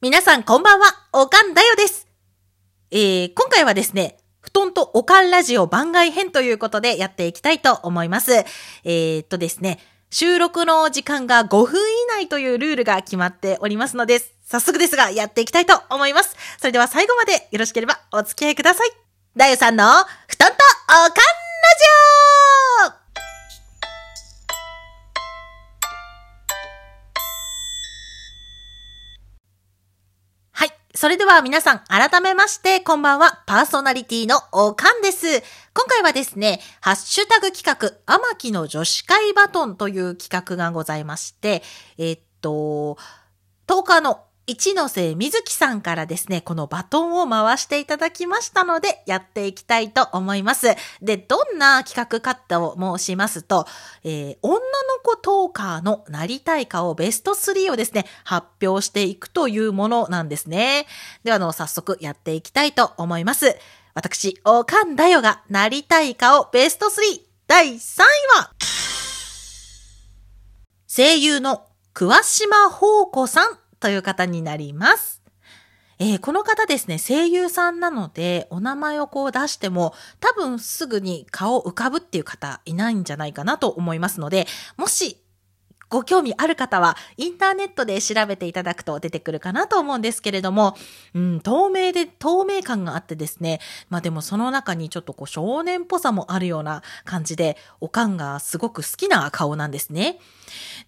皆さんこんばんは、おかんだよです。えー、今回はですね、布団とおかんラジオ番外編ということでやっていきたいと思います。えー、っとですね、収録の時間が5分以内というルールが決まっておりますので、早速ですがやっていきたいと思います。それでは最後までよろしければお付き合いください。だよさんの布団とおかんラジオそれでは皆さん、改めまして、こんばんは、パーソナリティのおかんです。今回はですね、ハッシュタグ企画、天木の女子会バトンという企画がございまして、えっと、10日の一ノ瀬水木さんからですね、このバトンを回していただきましたので、やっていきたいと思います。で、どんな企画かと申しますと、えー女の子トーカーのなりたいかをベスト3をですね、発表していくというものなんですね。では、あの、早速やっていきたいと思います。私、おかんだよがなりたいかをベスト3第3位は、声優の桑島宝子さんという方になります。えーこの方ですね、声優さんなので、お名前をこう出しても、多分すぐに顔浮かぶっていう方いないんじゃないかなと思いますので、もし、ご興味ある方は、インターネットで調べていただくと出てくるかなと思うんですけれども、うん、透明で、透明感があってですね、まあでもその中にちょっとこう少年っぽさもあるような感じで、おかんがすごく好きな顔なんですね。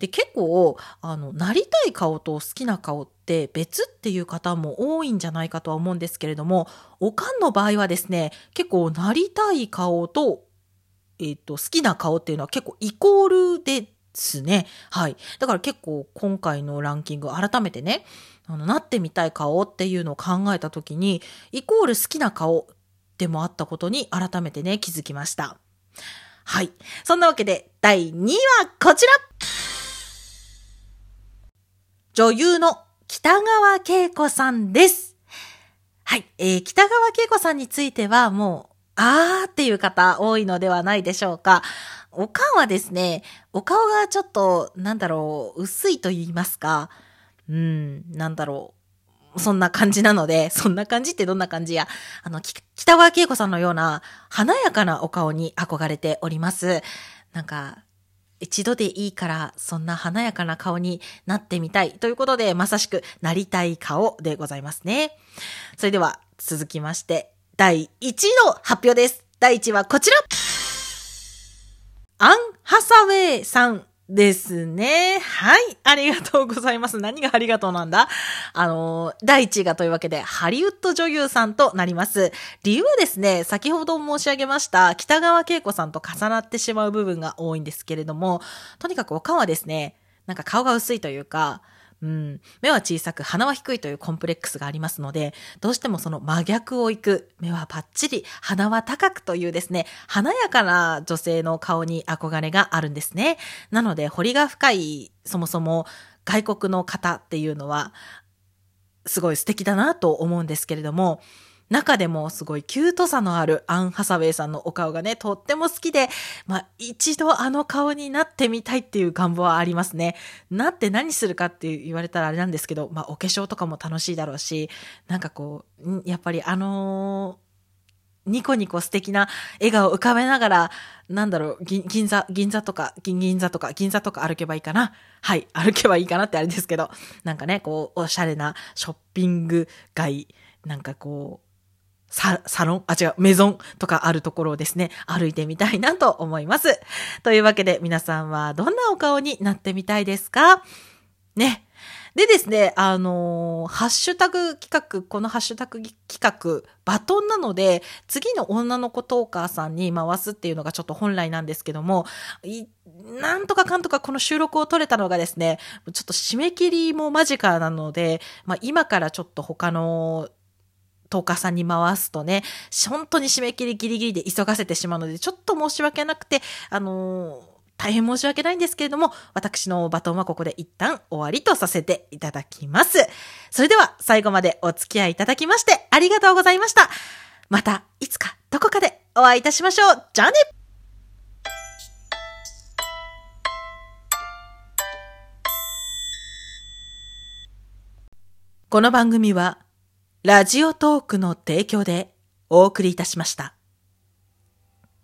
で、結構、あの、なりたい顔と好きな顔って別っていう方も多いんじゃないかとは思うんですけれども、おかんの場合はですね、結構なりたい顔と、えっ、と、好きな顔っていうのは結構イコールでですね。はい。だから結構今回のランキング改めてね、あの、なってみたい顔っていうのを考えたときに、イコール好きな顔でもあったことに改めてね、気づきました。はい。そんなわけで、第2位はこちら女優の北川景子さんです。はい。えー、北川景子さんについてはもう、あーっていう方多いのではないでしょうか。おかんはですね、お顔がちょっと、なんだろう、薄いと言いますか、うん、なんだろう。そんな感じなので、そんな感じってどんな感じや。あの、北川景子さんのような華やかなお顔に憧れております。なんか、一度でいいから、そんな華やかな顔になってみたい。ということで、まさしくなりたい顔でございますね。それでは、続きまして、第1位の発表です。第1位はこちらアン・ハサウェイさんですね。はい。ありがとうございます。何がありがとうなんだ？あの、第1位がというわけで、ハリウッド女優さんとなります。理由はですね、先ほど申し上げました、北川景子さんと重なってしまう部分が多いんですけれども、とにかくおかんはですね、なんか顔が薄いというか、うん、目は小さく鼻は低いというコンプレックスがありますので、どうしてもその真逆を行く、目はパッチリ、鼻は高くというですね、華やかな女性の顔に憧れがあるんですね。なので、彫りが深い、そもそも外国の方っていうのは、すごい素敵だなと思うんですけれども、中でもすごいキュートさのあるアン・ハサウェイさんのお顔がね、とっても好きで、まあ一度あの顔になってみたいっていう願望はありますね。なって何するかって言われたらあれなんですけど、まあお化粧とかも楽しいだろうし、なんかこう、やっぱりあのーニコニコ素敵な笑顔を浮かべながら、なんだろう、銀座、銀座とか、銀座とか、銀座とか歩けばいいかな？はい、歩けばいいかなってあれですけど、なんかね、こう、おしゃれなショッピング街、なんかこう、ササロン？あ、違う、メゾンとかあるところをですね、歩いてみたいなと思います。というわけで、皆さんはどんなお顔になってみたいですか？ね。でですね、あのーハッシュタグ企画、このハッシュタグ企画、バトンなので、次の女の子トーカーさんに回すっていうのがちょっと本来なんですけども、なんとかかんとかこの収録を取れたのがですね、ちょっと締め切りも間近なので、まあ今からちょっと他のトーカーさんに回すとね、本当に締め切りギリギリで急がせてしまうので、ちょっと申し訳なくて、あのー大変申し訳ないんですけれども、私のバトンはここで一旦終わりとさせていただきます。それでは最後までお付き合いいただきましてありがとうございました。またいつかどこかでお会いいたしましょう。じゃあねこの番組は、ラジオトークの提供でお送りいたしました。